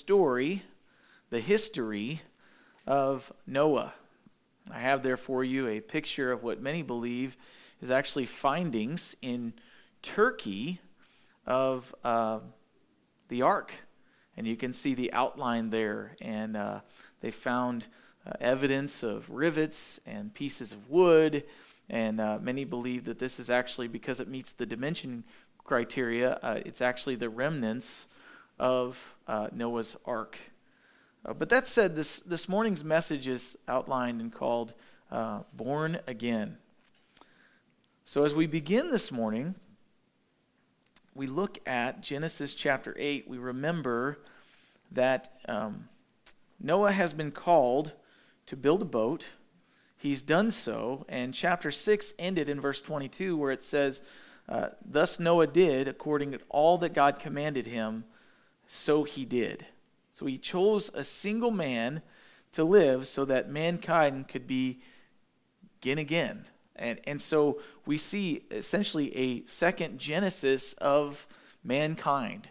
story, the history of Noah. I have there for you a picture of what many believe is actually findings in Turkey of uh, the ark. And you can see the outline there. And uh, they found uh, evidence of rivets and pieces of wood. And uh, many believe that this is actually, because it meets the dimension criteria, uh, it's actually the remnants of uh, Noah's ark. Uh, but that said, this, this morning's message is outlined and called uh, Born Again. So as we begin this morning, we look at Genesis chapter 8. We remember that um, Noah has been called to build a boat. He's done so. And chapter 6 ended in verse 22, where it says, uh, Thus Noah did according to all that God commanded him, so he did. So he chose a single man to live so that mankind could be begin again. And, and so we see essentially a second genesis of mankind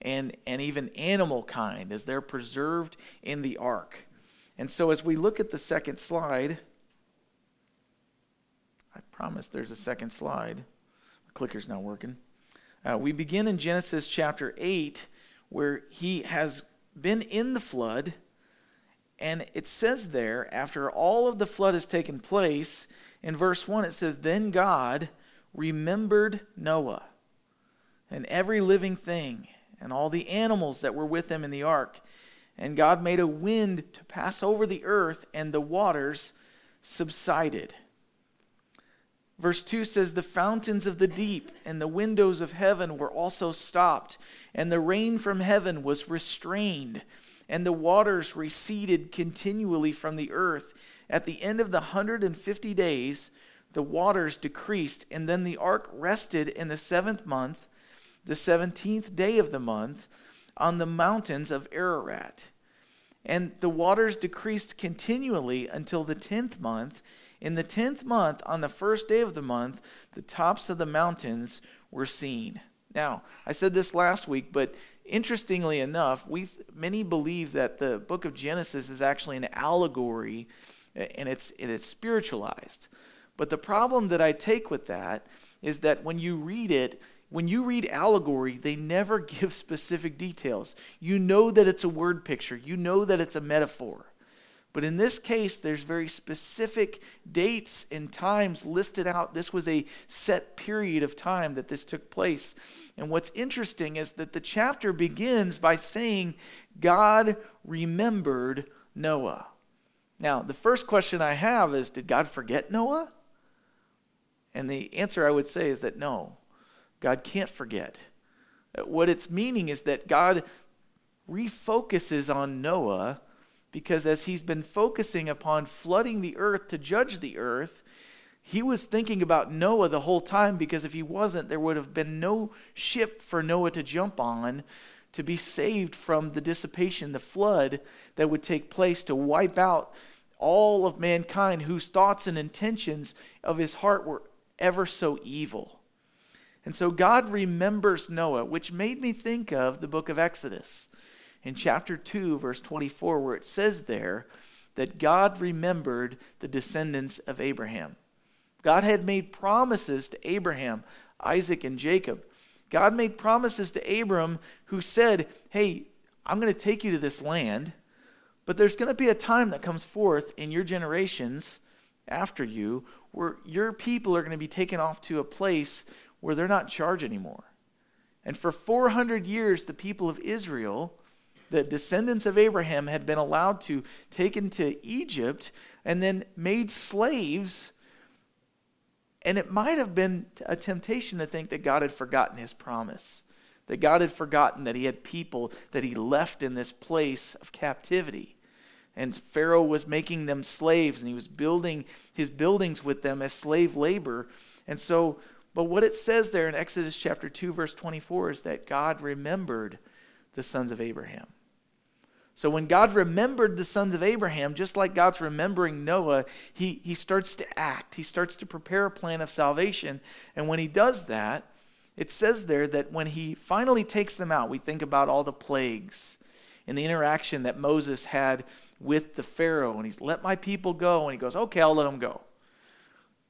and, and even animal kind as they're preserved in the ark. And so as we look at the second slide, I promise there's a second slide. Clicker's not working. Uh, we begin in Genesis chapter 8, where he has been in the flood. And it says there, after all of the flood has taken place, in verse 1, it says, Then God remembered Noah and every living thing and all the animals that were with him in the ark. And God made a wind to pass over the earth, and the waters subsided. Verse 2 says, The fountains of the deep and the windows of heaven were also stopped, and the rain from heaven was restrained, and the waters receded continually from the earth. At the end of the 150 days, the waters decreased, and then the ark rested in the seventh month, the 17th day of the month, on the mountains of Ararat. And the waters decreased continually until the 10th month in the tenth month, on the first day of the month, the tops of the mountains were seen. Now, I said this last week, but interestingly enough, we many believe that the book of Genesis is actually an allegory and it's, it's spiritualized. But the problem that I take with that is that when you read it, when you read allegory, they never give specific details. You know that it's a word picture, you know that it's a metaphor. But in this case, there's very specific dates and times listed out. This was a set period of time that this took place. And what's interesting is that the chapter begins by saying, God remembered Noah. Now, the first question I have is, did God forget Noah? And the answer I would say is that no, God can't forget. What it's meaning is that God refocuses on Noah because as he's been focusing upon flooding the earth to judge the earth, he was thinking about Noah the whole time because if he wasn't, there would have been no ship for Noah to jump on to be saved from the dissipation, the flood that would take place to wipe out all of mankind whose thoughts and intentions of his heart were ever so evil. And so God remembers Noah, which made me think of the book of Exodus in chapter 2, verse 24, where it says there that God remembered the descendants of Abraham. God had made promises to Abraham, Isaac, and Jacob. God made promises to Abram, who said, Hey, I'm going to take you to this land, but there's going to be a time that comes forth in your generations after you where your people are going to be taken off to a place where they're not charged anymore. And for 400 years, the people of Israel the descendants of Abraham had been allowed to take into Egypt and then made slaves. And it might have been a temptation to think that God had forgotten his promise, that God had forgotten that he had people that he left in this place of captivity. And Pharaoh was making them slaves and he was building his buildings with them as slave labor. And so, but what it says there in Exodus chapter 2, verse 24 is that God remembered the sons of Abraham. So when God remembered the sons of Abraham, just like God's remembering Noah, he, he starts to act. He starts to prepare a plan of salvation. And when he does that, it says there that when he finally takes them out, we think about all the plagues and the interaction that Moses had with the Pharaoh. And he's, let my people go. And he goes, okay, I'll let them go.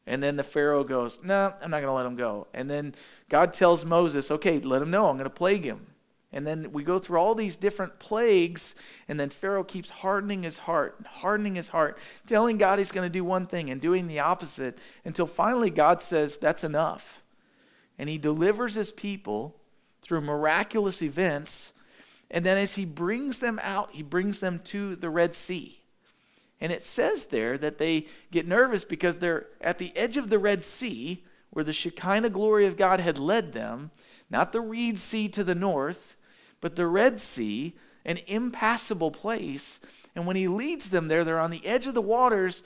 And then the Pharaoh goes, no, nah, I'm not going to let him go. And then God tells Moses, okay, let him know. I'm going to plague him. And then we go through all these different plagues, and then Pharaoh keeps hardening his heart, hardening his heart, telling God he's going to do one thing and doing the opposite until finally God says, That's enough. And he delivers his people through miraculous events. And then as he brings them out, he brings them to the Red Sea. And it says there that they get nervous because they're at the edge of the Red Sea, where the Shekinah glory of God had led them, not the Reed Sea to the north but the Red Sea, an impassable place. And when he leads them there, they're on the edge of the waters.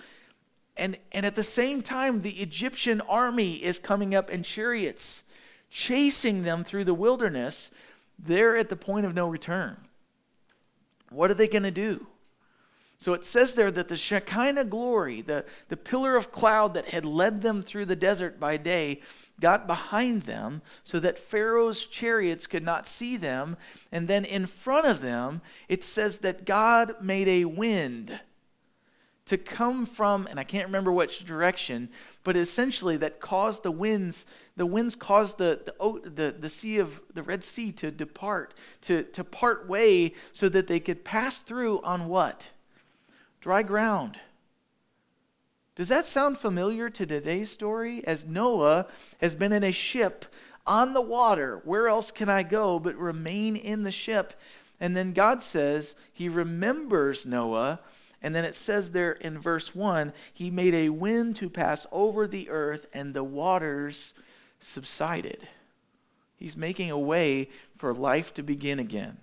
And, and at the same time, the Egyptian army is coming up in chariots, chasing them through the wilderness. They're at the point of no return. What are they going to do? So it says there that the Shekinah glory, the, the pillar of cloud that had led them through the desert by day, got behind them so that Pharaoh's chariots could not see them. And then in front of them, it says that God made a wind to come from, and I can't remember which direction, but essentially that caused the winds, the winds caused the, the, the, the sea of the Red Sea to depart, to, to part way so that they could pass through on what? Dry ground. Does that sound familiar to today's story? As Noah has been in a ship on the water, where else can I go but remain in the ship? And then God says he remembers Noah. And then it says there in verse 1 he made a wind to pass over the earth, and the waters subsided. He's making a way for life to begin again.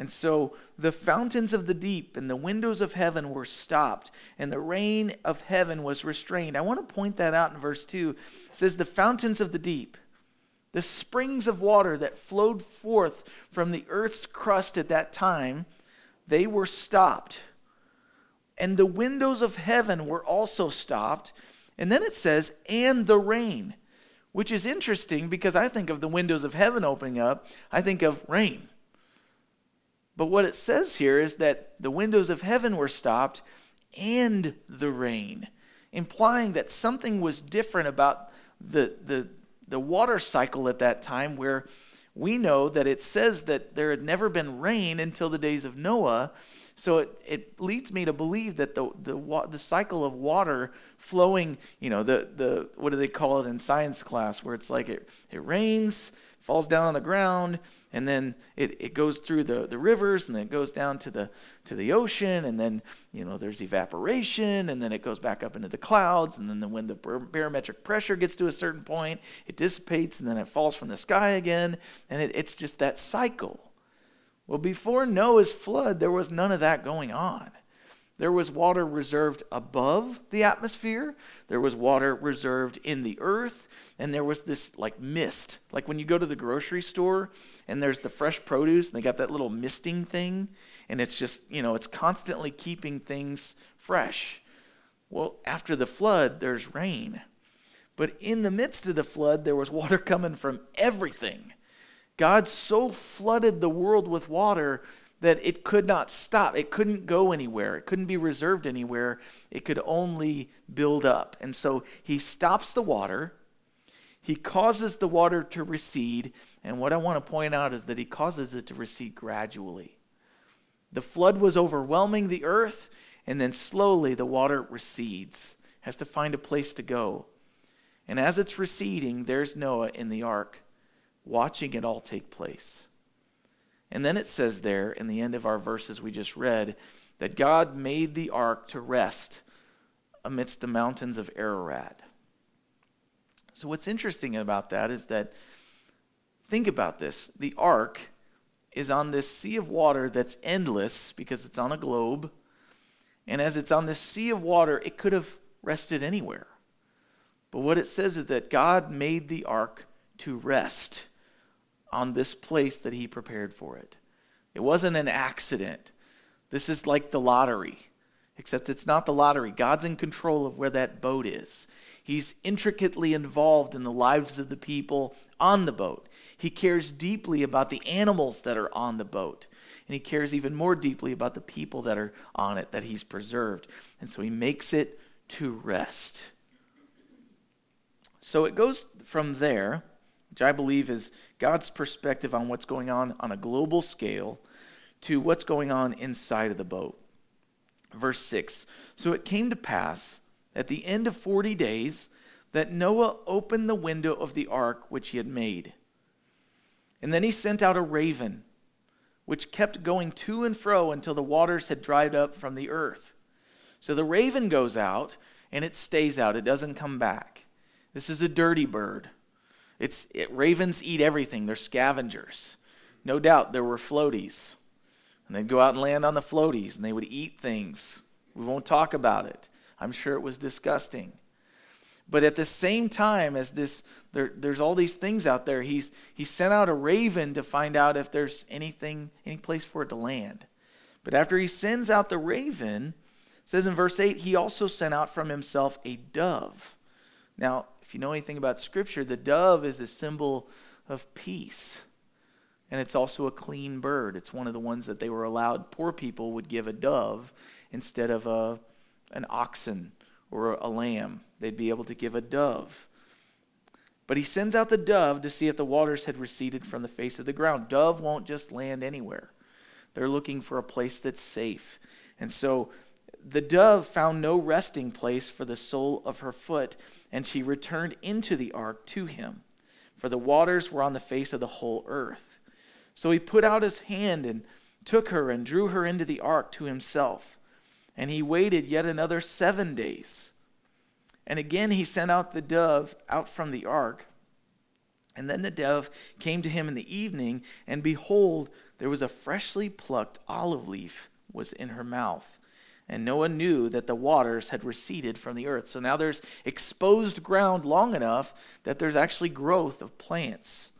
And so the fountains of the deep and the windows of heaven were stopped, and the rain of heaven was restrained. I want to point that out in verse 2. It says, The fountains of the deep, the springs of water that flowed forth from the earth's crust at that time, they were stopped. And the windows of heaven were also stopped. And then it says, And the rain, which is interesting because I think of the windows of heaven opening up, I think of rain. But what it says here is that the windows of heaven were stopped and the rain, implying that something was different about the, the, the water cycle at that time, where we know that it says that there had never been rain until the days of Noah. So it, it leads me to believe that the, the, the cycle of water flowing, you know, the, the, what do they call it in science class, where it's like it, it rains, falls down on the ground, and then it, it goes through the, the rivers and then it goes down to the to the ocean and then you know there's evaporation and then it goes back up into the clouds and then the, when the barometric pressure gets to a certain point it dissipates and then it falls from the sky again and it, it's just that cycle. Well before noah's flood there was none of that going on. There was water reserved above the atmosphere. There was water reserved in the earth and there was this like mist. Like when you go to the grocery store and there's the fresh produce and they got that little misting thing and it's just, you know, it's constantly keeping things fresh. Well, after the flood, there's rain. But in the midst of the flood, there was water coming from everything. God so flooded the world with water that it could not stop. It couldn't go anywhere. It couldn't be reserved anywhere. It could only build up. And so he stops the water he causes the water to recede, and what I want to point out is that he causes it to recede gradually. The flood was overwhelming the earth, and then slowly the water recedes, has to find a place to go. And as it's receding, there's Noah in the ark, watching it all take place. And then it says there in the end of our verses we just read that God made the ark to rest amidst the mountains of Ararat. So, what's interesting about that is that, think about this the ark is on this sea of water that's endless because it's on a globe. And as it's on this sea of water, it could have rested anywhere. But what it says is that God made the ark to rest on this place that He prepared for it. It wasn't an accident. This is like the lottery, except it's not the lottery. God's in control of where that boat is. He's intricately involved in the lives of the people on the boat. He cares deeply about the animals that are on the boat. and he cares even more deeply about the people that are on it that he's preserved. And so he makes it to rest. So it goes from there, which I believe is God's perspective on what's going on on a global scale, to what's going on inside of the boat. Verse 6 So it came to pass at the end of 40 days that Noah opened the window of the ark which he had made. And then he sent out a raven, which kept going to and fro until the waters had dried up from the earth. So the raven goes out and it stays out, it doesn't come back. This is a dirty bird. It's, it, ravens eat everything, they're scavengers. No doubt there were floaties. And they'd go out and land on the floaties and they would eat things. We won't talk about it. I'm sure it was disgusting. But at the same time as this, there, there's all these things out there. He's, he sent out a raven to find out if there's anything, any place for it to land. But after he sends out the raven, says in verse 8, he also sent out from himself a dove. Now, if you know anything about Scripture, the dove is a symbol of peace. And it's also a clean bird. It's one of the ones that they were allowed, poor people would give a dove instead of a, an oxen or a lamb. They'd be able to give a dove. But he sends out the dove to see if the waters had receded from the face of the ground. Dove won't just land anywhere, they're looking for a place that's safe. And so the dove found no resting place for the sole of her foot, and she returned into the ark to him, for the waters were on the face of the whole earth. So he put out his hand and took her and drew her into the ark to himself. And he waited yet another seven days. And again he sent out the dove out from the ark. And then the dove came to him in the evening, and behold, there was a freshly plucked olive leaf was in her mouth. And Noah knew that the waters had receded from the earth. So now there's exposed ground long enough that there's actually growth of plants.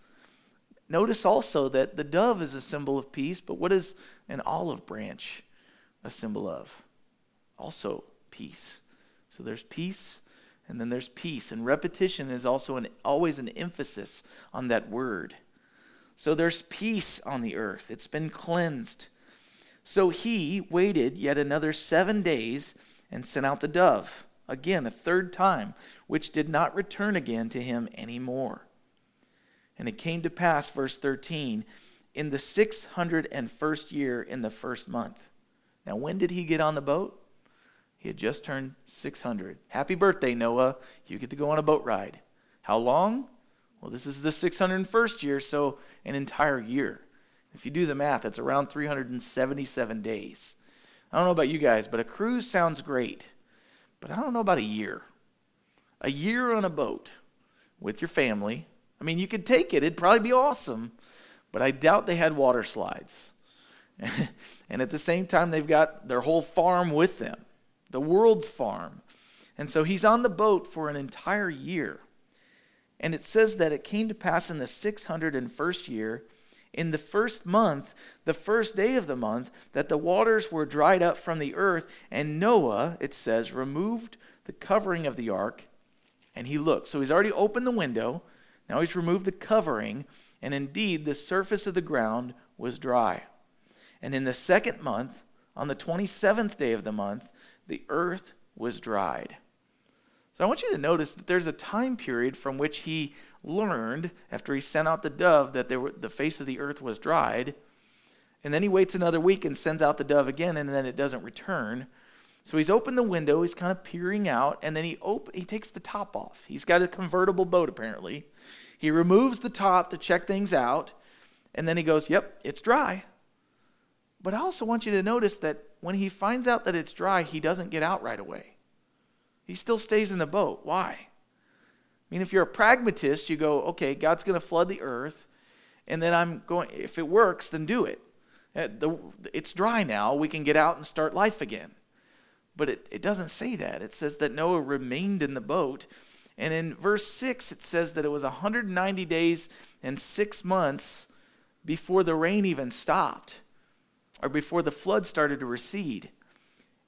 Notice also that the dove is a symbol of peace, but what is an olive branch a symbol of? Also peace. So there's peace and then there's peace. And repetition is also an, always an emphasis on that word. So there's peace on the earth, it's been cleansed. So he waited yet another seven days and sent out the dove, again, a third time, which did not return again to him any more. And it came to pass, verse 13, in the 601st year, in the first month. Now, when did he get on the boat? He had just turned 600. Happy birthday, Noah. You get to go on a boat ride. How long? Well, this is the 601st year, so an entire year. If you do the math, it's around 377 days. I don't know about you guys, but a cruise sounds great. But I don't know about a year. A year on a boat with your family. I mean, you could take it, it'd probably be awesome, but I doubt they had water slides. and at the same time, they've got their whole farm with them the world's farm. And so he's on the boat for an entire year. And it says that it came to pass in the 601st year, in the first month, the first day of the month, that the waters were dried up from the earth. And Noah, it says, removed the covering of the ark, and he looked. So he's already opened the window. Now he's removed the covering, and indeed the surface of the ground was dry. And in the second month, on the 27th day of the month, the earth was dried. So I want you to notice that there's a time period from which he learned, after he sent out the dove, that were, the face of the earth was dried. And then he waits another week and sends out the dove again, and then it doesn't return. So he's opened the window, he's kind of peering out, and then he, op- he takes the top off. He's got a convertible boat, apparently. He removes the top to check things out, and then he goes, Yep, it's dry. But I also want you to notice that when he finds out that it's dry, he doesn't get out right away. He still stays in the boat. Why? I mean, if you're a pragmatist, you go, okay, God's going to flood the earth, and then I'm going, if it works, then do it. Uh, it's dry now. We can get out and start life again. But it, it doesn't say that. It says that Noah remained in the boat. And in verse 6, it says that it was 190 days and six months before the rain even stopped or before the flood started to recede.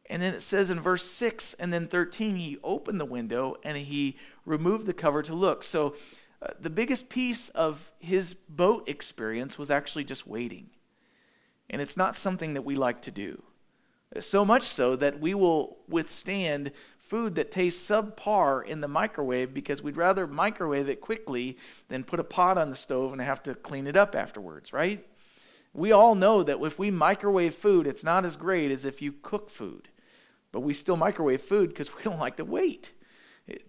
And then it says in verse 6 and then 13, he opened the window and he removed the cover to look. So uh, the biggest piece of his boat experience was actually just waiting. And it's not something that we like to do. So much so that we will withstand food that tastes subpar in the microwave because we'd rather microwave it quickly than put a pot on the stove and have to clean it up afterwards, right? We all know that if we microwave food, it's not as great as if you cook food. But we still microwave food because we don't like to wait.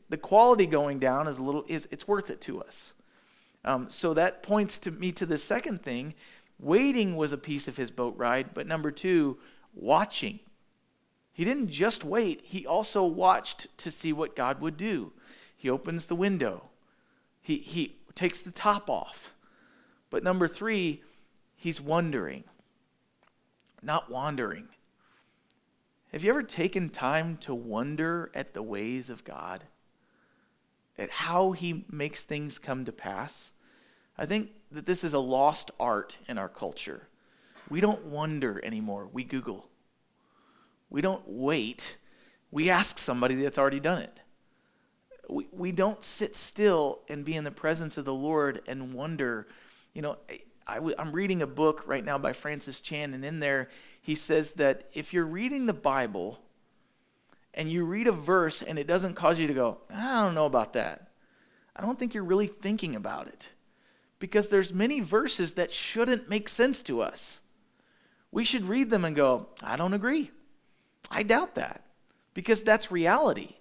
The quality going down is a little, is, it's worth it to us. Um, so that points to me to the second thing. Waiting was a piece of his boat ride, but number two, watching. He didn't just wait, he also watched to see what God would do. He opens the window, he, he takes the top off. But number three, he's wondering, not wandering. Have you ever taken time to wonder at the ways of God? At how he makes things come to pass? I think that this is a lost art in our culture. We don't wonder anymore, we Google. We don't wait, we ask somebody that's already done it. We, we don't sit still and be in the presence of the Lord and wonder. You know, i w- I'm reading a book right now by Francis Chan, and in there he says that if you're reading the Bible and you read a verse and it doesn't cause you to go, I don't know about that, I don't think you're really thinking about it. Because there's many verses that shouldn't make sense to us. We should read them and go, I don't agree. I doubt that because that's reality.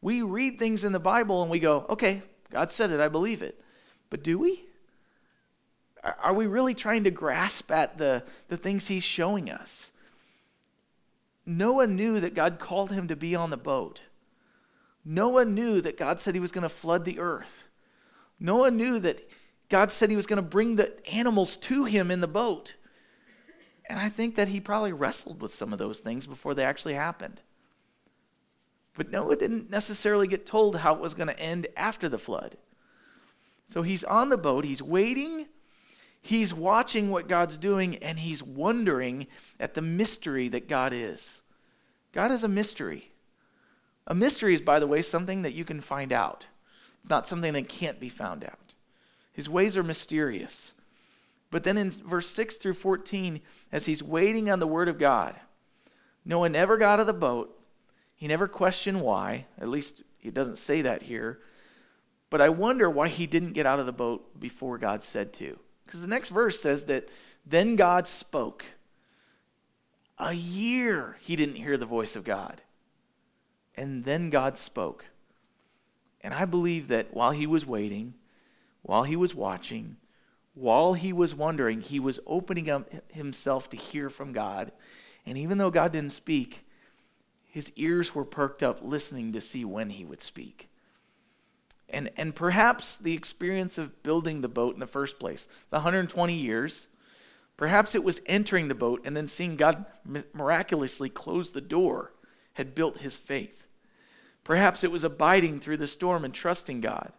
We read things in the Bible and we go, okay, God said it, I believe it. But do we? Are we really trying to grasp at the, the things he's showing us? Noah knew that God called him to be on the boat. Noah knew that God said he was going to flood the earth. Noah knew that God said he was going to bring the animals to him in the boat. And I think that he probably wrestled with some of those things before they actually happened. But Noah didn't necessarily get told how it was going to end after the flood. So he's on the boat, he's waiting, he's watching what God's doing, and he's wondering at the mystery that God is. God is a mystery. A mystery is, by the way, something that you can find out. It's not something that can't be found out. His ways are mysterious. But then in verse 6 through 14, as he's waiting on the word of God, Noah never got out of the boat. He never questioned why. At least he doesn't say that here. But I wonder why he didn't get out of the boat before God said to. Because the next verse says that then God spoke. A year he didn't hear the voice of God. And then God spoke. And I believe that while he was waiting, while he was watching, while he was wondering, he was opening up himself to hear from God. And even though God didn't speak, his ears were perked up listening to see when he would speak. And, and perhaps the experience of building the boat in the first place, the 120 years, perhaps it was entering the boat and then seeing God miraculously close the door had built his faith. Perhaps it was abiding through the storm and trusting God.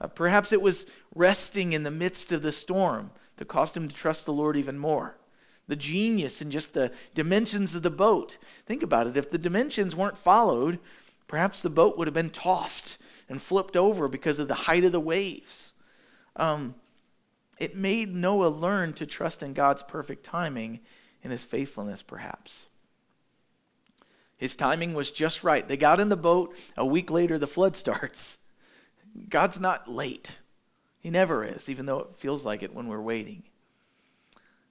Uh, perhaps it was resting in the midst of the storm that caused him to trust the Lord even more. The genius and just the dimensions of the boat. Think about it. If the dimensions weren't followed, perhaps the boat would have been tossed and flipped over because of the height of the waves. Um, it made Noah learn to trust in God's perfect timing and his faithfulness, perhaps. His timing was just right. They got in the boat. A week later, the flood starts. God's not late. He never is, even though it feels like it when we're waiting.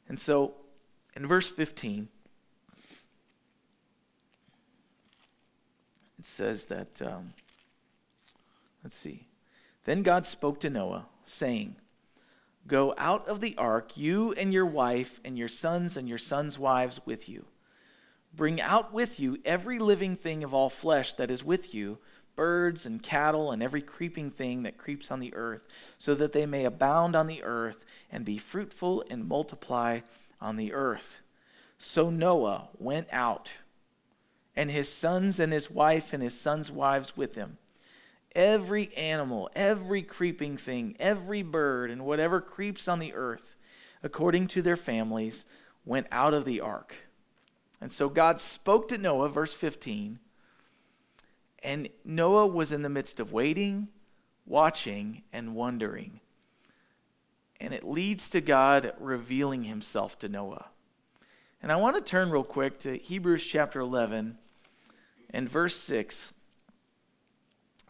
And so, in verse 15, it says that, um, let's see. Then God spoke to Noah, saying, Go out of the ark, you and your wife, and your sons and your sons' wives with you. Bring out with you every living thing of all flesh that is with you birds and cattle and every creeping thing that creeps on the earth, so that they may abound on the earth and be fruitful and multiply on the earth. So Noah went out, and his sons and his wife and his sons' wives with him. Every animal, every creeping thing, every bird, and whatever creeps on the earth, according to their families, went out of the ark. And so God spoke to Noah, verse 15 and Noah was in the midst of waiting, watching, and wondering. And it leads to God revealing himself to Noah. And I want to turn real quick to Hebrews chapter 11 and verse 6.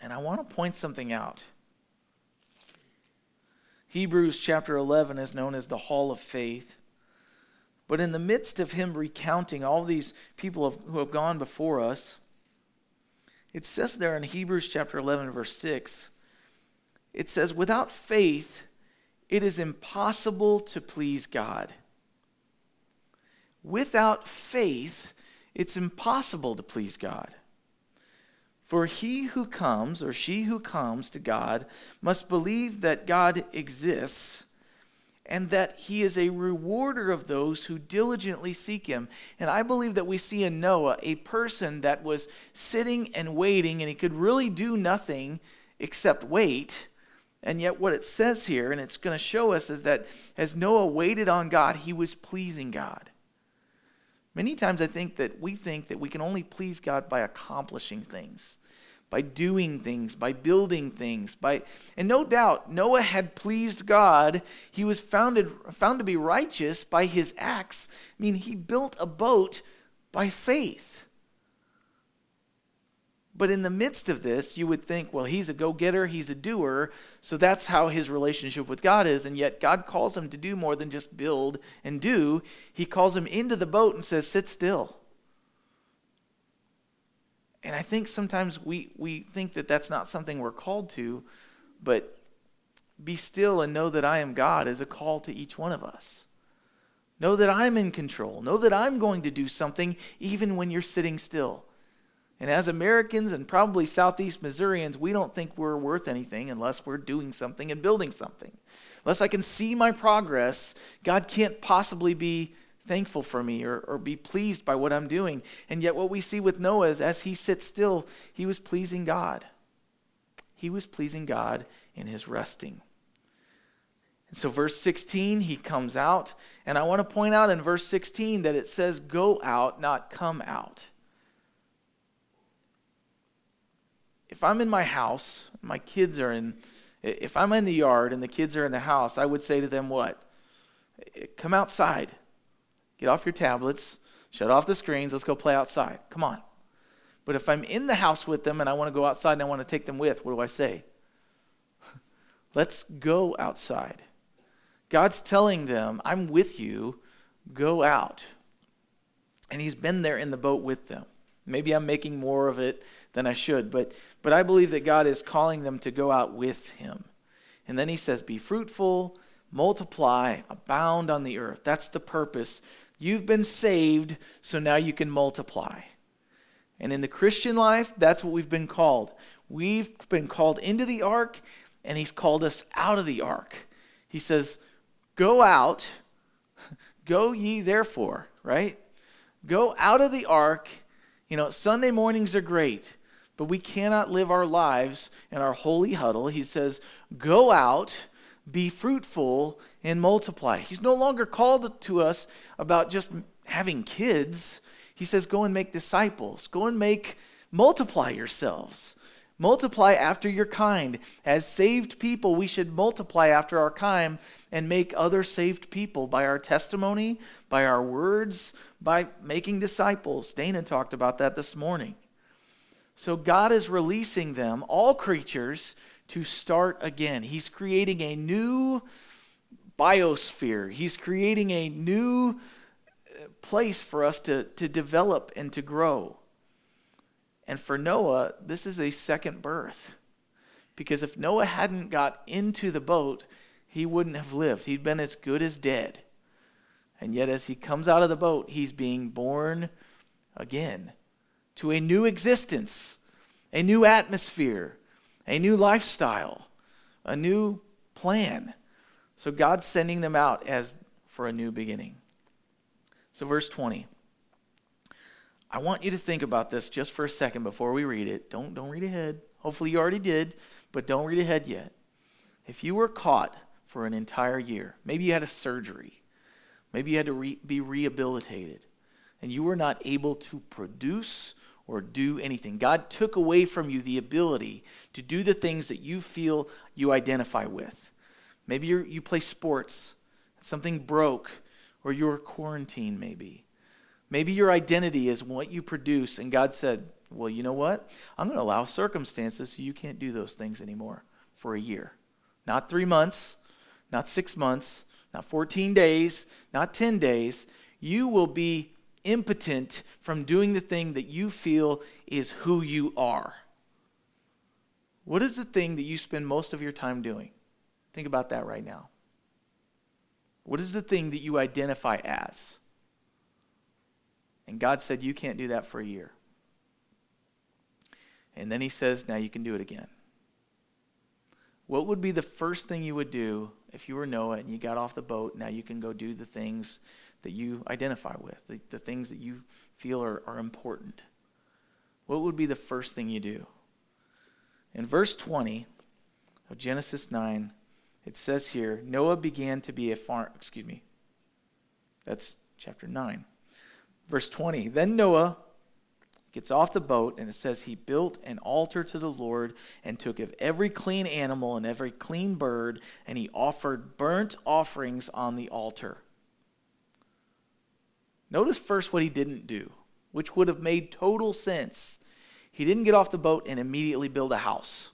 And I want to point something out. Hebrews chapter 11 is known as the Hall of Faith. But in the midst of him recounting all these people who have gone before us, it says there in Hebrews chapter 11, verse 6, it says, Without faith, it is impossible to please God. Without faith, it's impossible to please God. For he who comes, or she who comes to God, must believe that God exists and that he is a rewarder of those who diligently seek him. And I believe that we see in Noah a person that was sitting and waiting, and he could really do nothing except wait. And yet, what it says here, and it's going to show us, is that as Noah waited on God, he was pleasing God. Many times I think that we think that we can only please God by accomplishing things by doing things, by building things, by and no doubt Noah had pleased God. He was founded found to be righteous by his acts. I mean, he built a boat by faith. But in the midst of this, you would think, well, he's a go getter, he's a doer, so that's how his relationship with God is. And yet, God calls him to do more than just build and do. He calls him into the boat and says, sit still. And I think sometimes we, we think that that's not something we're called to, but be still and know that I am God is a call to each one of us. Know that I'm in control. Know that I'm going to do something even when you're sitting still. And as Americans and probably Southeast Missourians, we don't think we're worth anything unless we're doing something and building something. Unless I can see my progress, God can't possibly be thankful for me or, or be pleased by what I'm doing. And yet, what we see with Noah is as he sits still, he was pleasing God. He was pleasing God in his resting. And so, verse 16, he comes out. And I want to point out in verse 16 that it says, Go out, not come out. If I'm in my house, my kids are in, if I'm in the yard and the kids are in the house, I would say to them, What? Come outside. Get off your tablets, shut off the screens, let's go play outside. Come on. But if I'm in the house with them and I want to go outside and I want to take them with, what do I say? Let's go outside. God's telling them, I'm with you, go out. And He's been there in the boat with them. Maybe I'm making more of it than I should, but, but I believe that God is calling them to go out with Him. And then He says, Be fruitful, multiply, abound on the earth. That's the purpose You've been saved, so now you can multiply. And in the Christian life, that's what we've been called. We've been called into the ark, and He's called us out of the ark. He says, Go out, go ye therefore, right? Go out of the ark. You know, Sunday mornings are great, but we cannot live our lives in our holy huddle. He says, Go out be fruitful and multiply. He's no longer called to us about just having kids. He says, go and make disciples. Go and make, multiply yourselves. Multiply after your kind. As saved people, we should multiply after our kind and make other saved people by our testimony, by our words, by making disciples. Dana talked about that this morning. So God is releasing them, all creatures, to start again. He's creating a new biosphere, He's creating a new uh, place for us to, to develop and to grow. And for Noah, this is a second birth. Because if Noah hadn't got into the boat, he wouldn't have lived. He'd been as good as dead. And yet, as he comes out of the boat, he's being born again to a new existence, a new atmosphere, a new lifestyle, a new plan. So God's sending them out as for a new beginning. So, verse 20. I want you to think about this just for a second before we read it. Don't, don't read ahead. Hopefully, you already did, but don't read ahead yet. If you were caught for an entire year, maybe you had a surgery, maybe you had to re- be rehabilitated, and you were not able to produce or do anything. God took away from you the ability to do the things that you feel you identify with. Maybe you you play sports, something broke, or you're quarantined, maybe. Maybe your identity is what you produce, and God said, Well, you know what? I'm going to allow circumstances so you can't do those things anymore for a year. Not three months, not six months, not 14 days, not 10 days. You will be impotent from doing the thing that you feel is who you are. What is the thing that you spend most of your time doing? Think about that right now. What is the thing that you identify as? And God said, You can't do that for a year. And then He says, Now you can do it again. What would be the first thing you would do if you were Noah and you got off the boat? Now you can go do the things that you identify with, the, the things that you feel are, are important. What would be the first thing you do? In verse 20 of Genesis 9, it says here Noah began to be a farm, excuse me, that's chapter 9. Verse 20 Then Noah gets off the boat, and it says he built an altar to the Lord and took of every clean animal and every clean bird, and he offered burnt offerings on the altar. Notice first what he didn't do, which would have made total sense. He didn't get off the boat and immediately build a house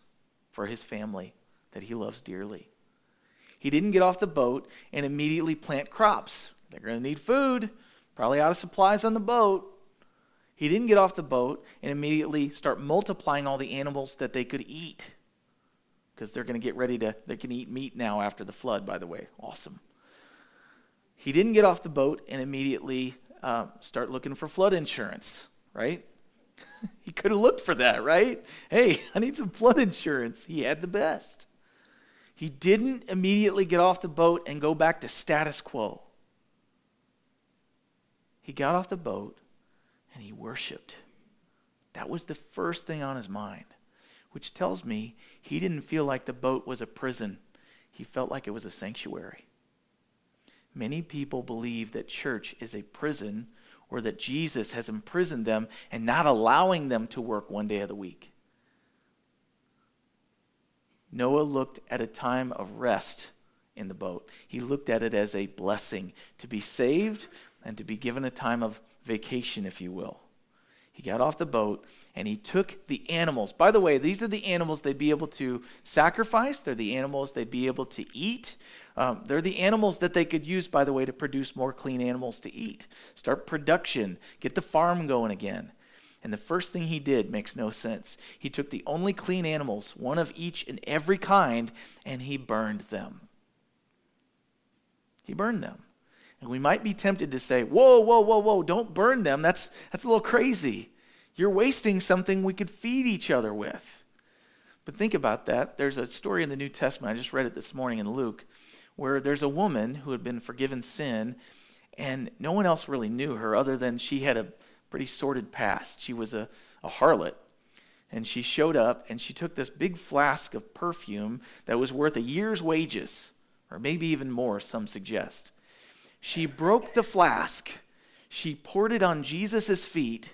for his family that he loves dearly. He didn't get off the boat and immediately plant crops. They're going to need food probably out of supplies on the boat. He didn't get off the boat and immediately start multiplying all the animals that they could eat because they're going to get ready to, they can eat meat now after the flood, by the way. Awesome. He didn't get off the boat and immediately uh, start looking for flood insurance, right? he could have looked for that, right? Hey, I need some flood insurance. He had the best. He didn't immediately get off the boat and go back to status quo. He got off the boat and he worshiped. That was the first thing on his mind, which tells me he didn't feel like the boat was a prison. He felt like it was a sanctuary. Many people believe that church is a prison or that Jesus has imprisoned them and not allowing them to work one day of the week. Noah looked at a time of rest in the boat. He looked at it as a blessing to be saved and to be given a time of vacation, if you will. He got off the boat and he took the animals. By the way, these are the animals they'd be able to sacrifice, they're the animals they'd be able to eat. Um, they're the animals that they could use, by the way, to produce more clean animals to eat. Start production, get the farm going again. And the first thing he did makes no sense. He took the only clean animals, one of each and every kind, and he burned them. He burned them. And we might be tempted to say, whoa, whoa, whoa, whoa, don't burn them. That's, that's a little crazy. You're wasting something we could feed each other with. But think about that. There's a story in the New Testament, I just read it this morning in Luke, where there's a woman who had been forgiven sin, and no one else really knew her other than she had a pretty sordid past. She was a, a harlot. And she showed up and she took this big flask of perfume that was worth a year's wages, or maybe even more, some suggest. She broke the flask, she poured it on Jesus' feet,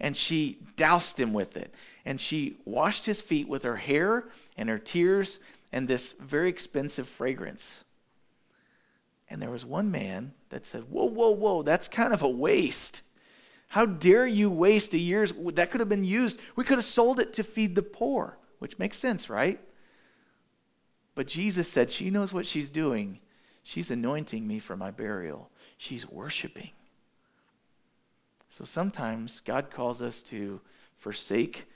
and she doused him with it. And she washed his feet with her hair and her tears and this very expensive fragrance. And there was one man that said, Whoa, whoa, whoa, that's kind of a waste. How dare you waste a year's that could have been used. We could have sold it to feed the poor, which makes sense, right? But Jesus said, She knows what she's doing. She's anointing me for my burial. She's worshiping. So sometimes God calls us to forsake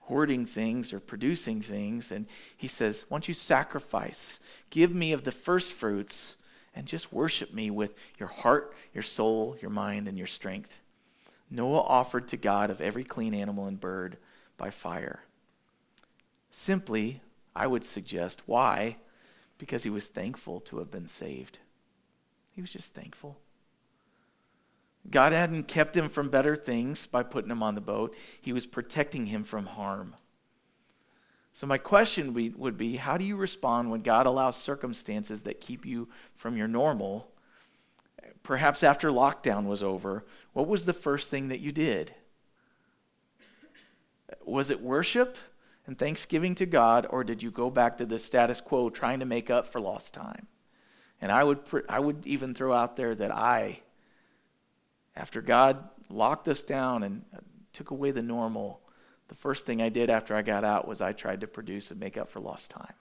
hoarding things or producing things, and He says, Why don't you sacrifice? Give me of the first fruits and just worship me with your heart, your soul, your mind, and your strength. Noah offered to God of every clean animal and bird by fire. Simply, I would suggest, why? Because he was thankful to have been saved. He was just thankful. God hadn't kept him from better things by putting him on the boat, he was protecting him from harm. So, my question would be how do you respond when God allows circumstances that keep you from your normal? Perhaps after lockdown was over, what was the first thing that you did? Was it worship? And thanksgiving to God, or did you go back to the status quo trying to make up for lost time? And I would, I would even throw out there that I After God locked us down and uh, took away the normal, the first thing I did after I got out was I tried to produce and make up for lost time.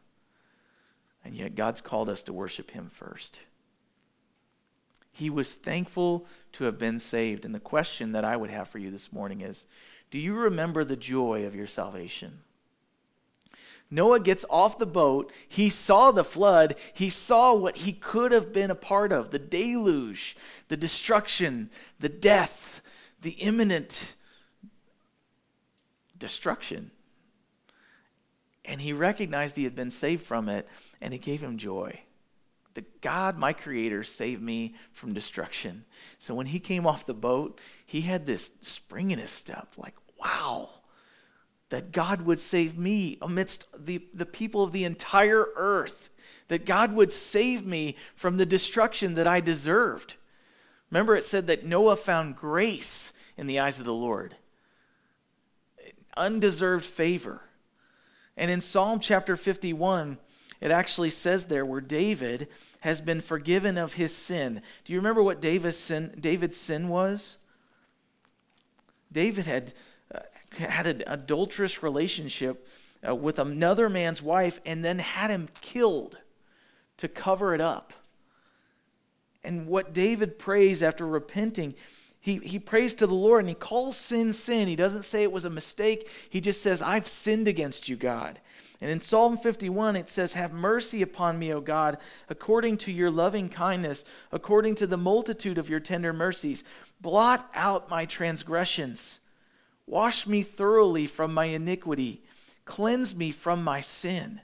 And yet God's called us to worship Him first. He was thankful to have been saved. And the question that I would have for you this morning is Do you remember the joy of your salvation? Noah gets off the boat. He saw the flood. He saw what he could have been a part of the deluge, the destruction, the death, the imminent destruction. And he recognized he had been saved from it, and it gave him joy. The God, my creator, saved me from destruction. So when he came off the boat, he had this spring in his step like, wow, that God would save me amidst the, the people of the entire earth, that God would save me from the destruction that I deserved. Remember, it said that Noah found grace in the eyes of the Lord, undeserved favor. And in Psalm chapter 51, it actually says there where David has been forgiven of his sin. Do you remember what David's sin, David's sin was? David had had an adulterous relationship uh, with another man's wife and then had him killed to cover it up. And what David prays after repenting, he, he prays to the Lord and he calls sin sin. He doesn't say it was a mistake. He just says, I've sinned against you, God. And in Psalm 51, it says, Have mercy upon me, O God, according to your loving kindness, according to the multitude of your tender mercies. Blot out my transgressions. Wash me thoroughly from my iniquity. Cleanse me from my sin.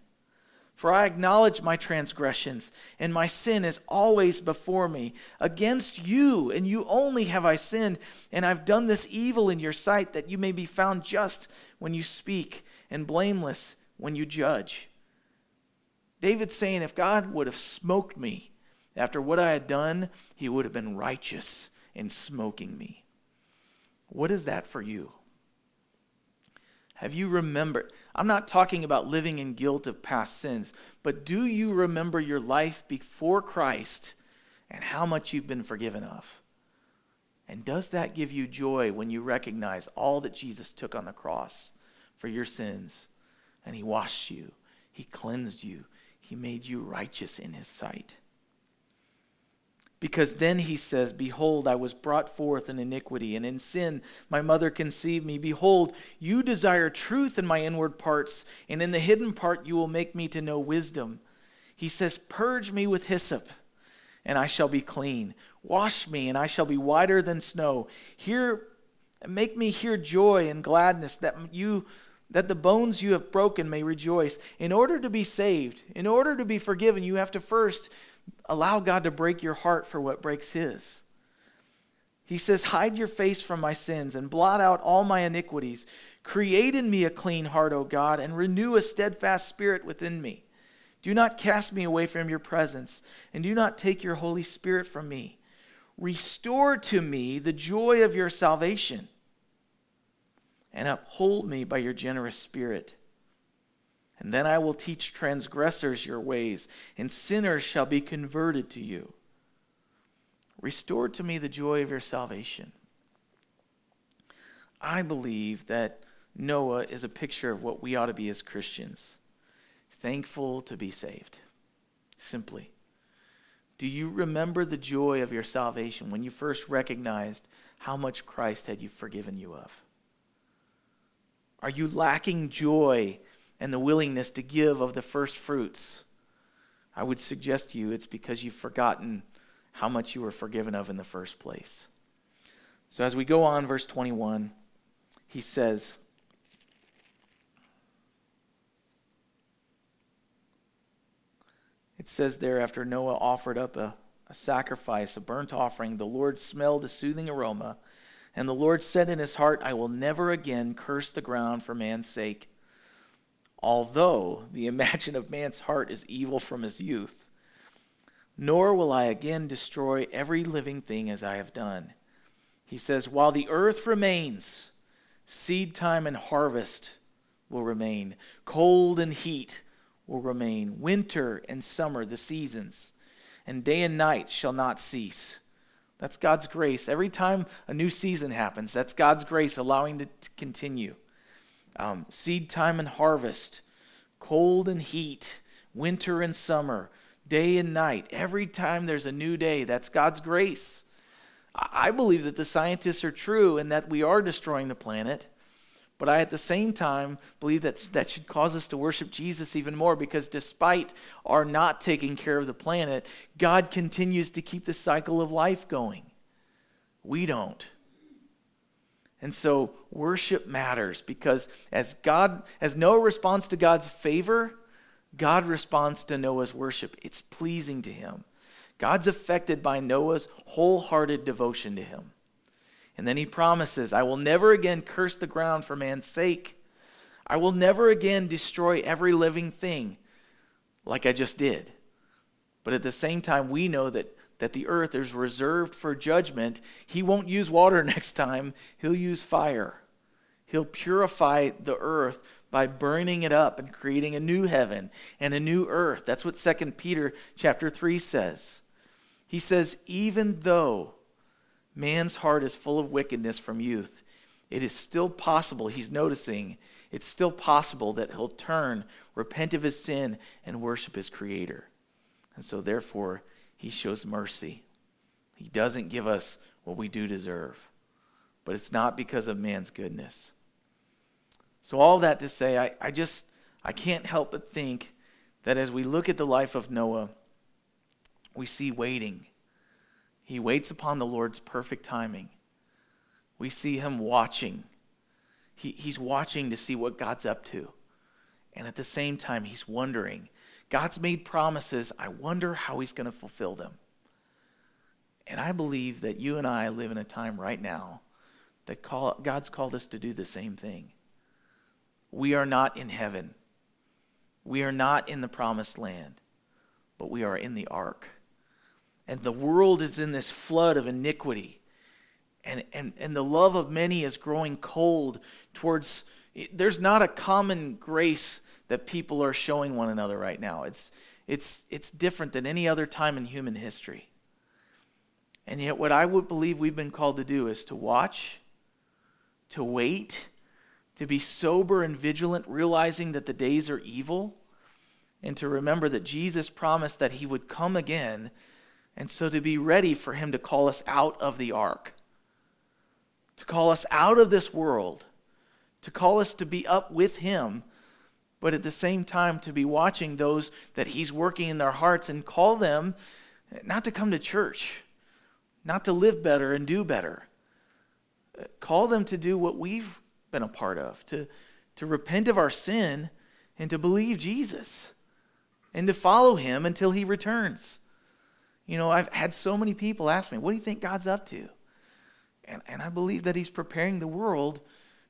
For I acknowledge my transgressions, and my sin is always before me. Against you, and you only have I sinned, and I've done this evil in your sight, that you may be found just when you speak, and blameless when you judge. David's saying, if God would have smoked me after what I had done, he would have been righteous in smoking me. What is that for you? Have you remembered? I'm not talking about living in guilt of past sins, but do you remember your life before Christ and how much you've been forgiven of? And does that give you joy when you recognize all that Jesus took on the cross for your sins and he washed you, he cleansed you, he made you righteous in his sight. Because then he says, Behold, I was brought forth in iniquity, and in sin my mother conceived me. Behold, you desire truth in my inward parts, and in the hidden part you will make me to know wisdom. He says, Purge me with hyssop, and I shall be clean. Wash me, and I shall be whiter than snow. Hear, make me hear joy and gladness, that you that the bones you have broken may rejoice. In order to be saved, in order to be forgiven, you have to first allow God to break your heart for what breaks His. He says, Hide your face from my sins and blot out all my iniquities. Create in me a clean heart, O God, and renew a steadfast spirit within me. Do not cast me away from your presence, and do not take your Holy Spirit from me. Restore to me the joy of your salvation and uphold me by your generous spirit. And then I will teach transgressors your ways, and sinners shall be converted to you. Restore to me the joy of your salvation. I believe that Noah is a picture of what we ought to be as Christians thankful to be saved. Simply. Do you remember the joy of your salvation when you first recognized how much Christ had you forgiven you of? Are you lacking joy and the willingness to give of the first fruits? I would suggest to you it's because you've forgotten how much you were forgiven of in the first place. So as we go on, verse 21, he says, It says there, after Noah offered up a, a sacrifice, a burnt offering, the Lord smelled a soothing aroma and the Lord said in his heart, I will never again curse the ground for man's sake, although the imagine of man's heart is evil from his youth. Nor will I again destroy every living thing as I have done. He says, While the earth remains, seed time and harvest will remain, cold and heat will remain, winter and summer, the seasons, and day and night shall not cease That's God's grace. Every time a new season happens, that's God's grace allowing it to continue. Um, seed time and harvest, cold and heat, winter and summer, day and night. Every time there's a new day, that's God's grace. I believe that the scientists are true and that we are destroying the planet. But I, at the same time, believe that that should cause us to worship Jesus even more because despite our not taking care of the planet, God continues to keep the cycle of life going. We don't. And so worship matters because as God, as Noah responds to God's favor, God responds to Noah's worship. It's pleasing to him. God's affected by Noah's wholehearted devotion to him. And then he promises, I will never again curse the ground for man's sake. I will never again destroy every living thing like I just did. But at the same time, we know that, that the earth is reserved for judgment. He won't use water next time, he'll use fire. He'll purify the earth by burning it up and creating a new heaven and a new earth. That's what 2 Peter chapter 3 says. He says, even though man's heart is full of wickedness from youth, it is still possible, he's noticing, it's still possible that he'll turn, repent of his sin, and worship his Creator. And so, therefore, he shows mercy. He doesn't give us what we do deserve, but it's not because of man's goodness. So, all that to say, I, I just, I can't help but think that as we look at the life of Noah, we see waiting. He waits upon the Lord's perfect timing. We see him watching. He, he's watching to see what God's up to. And at the same time, he's wondering. God's made promises. I wonder how he's going to fulfill them. And I believe that you and I live in a time right now that call, God's called us to do the same thing. We are not in heaven. We are not in the promised land, but we are in the ark and the world is in this flood of iniquity. And, and, and the love of many is growing cold towards, there's not a common grace that people are showing one another right now. It's, it's, it's different than any other time in human history. And yet, what I would believe we've been called to do is to watch, to wait, to be sober and vigilant, realizing that the days are evil, and to remember that Jesus promised that he would come again and so to be ready for him to call us out of the ark, to call us out of this world, to call us to be up with him, but at the same time to be watching those that he's working in their hearts and call them not to come to church, not to live better and do better. Call them to do what we've been a part of, to, to repent of our sin and to believe Jesus and to follow him until he returns. You know, I've had so many people ask me, what do you think God's up to? And, and I believe that He's preparing the world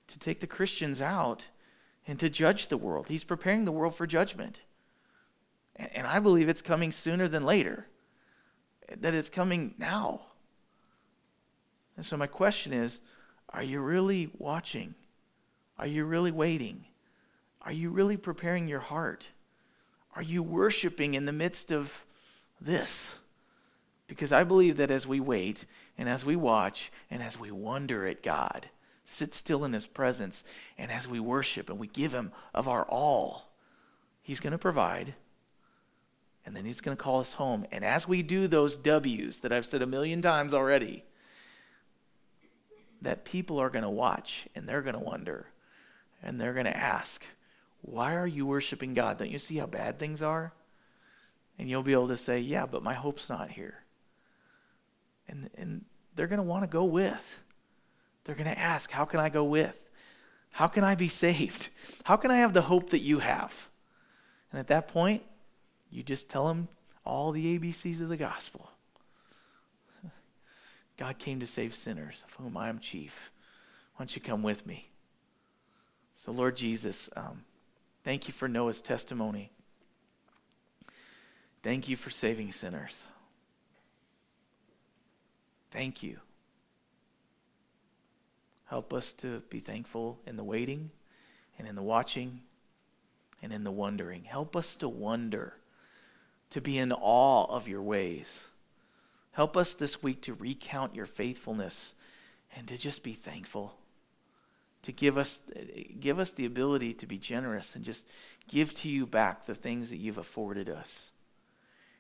to take the Christians out and to judge the world. He's preparing the world for judgment. And, and I believe it's coming sooner than later, that it's coming now. And so, my question is are you really watching? Are you really waiting? Are you really preparing your heart? Are you worshiping in the midst of this? Because I believe that as we wait and as we watch and as we wonder at God, sit still in His presence, and as we worship and we give Him of our all, He's going to provide. And then He's going to call us home. And as we do those W's that I've said a million times already, that people are going to watch and they're going to wonder and they're going to ask, Why are you worshiping God? Don't you see how bad things are? And you'll be able to say, Yeah, but my hope's not here and, and they're going to want to go with. They're going to ask, How can I go with? How can I be saved? How can I have the hope that you have? And at that point, you just tell them all the ABCs of the gospel. God came to save sinners, of whom I am chief. Why don't you come with me? So, Lord Jesus, um, thank you for Noah's testimony. Thank you for saving sinners. Thank you. Help us to be thankful in the waiting and in the watching and in the wondering. Help us to wonder, to be in awe of your ways, Help us this week to recount your faithfulness and to just be thankful. To give us, give us the ability to be generous and just give to you back the things that you've afforded us.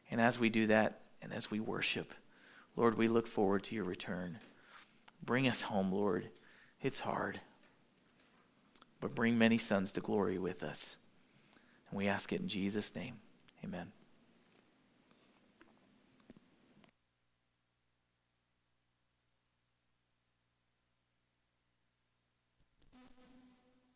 And as we do that and as we worship, Lord, we look forward to your return. Bring us home, Lord. It's hard. But bring many sons to glory with us. And we ask it in Jesus' name. Amen.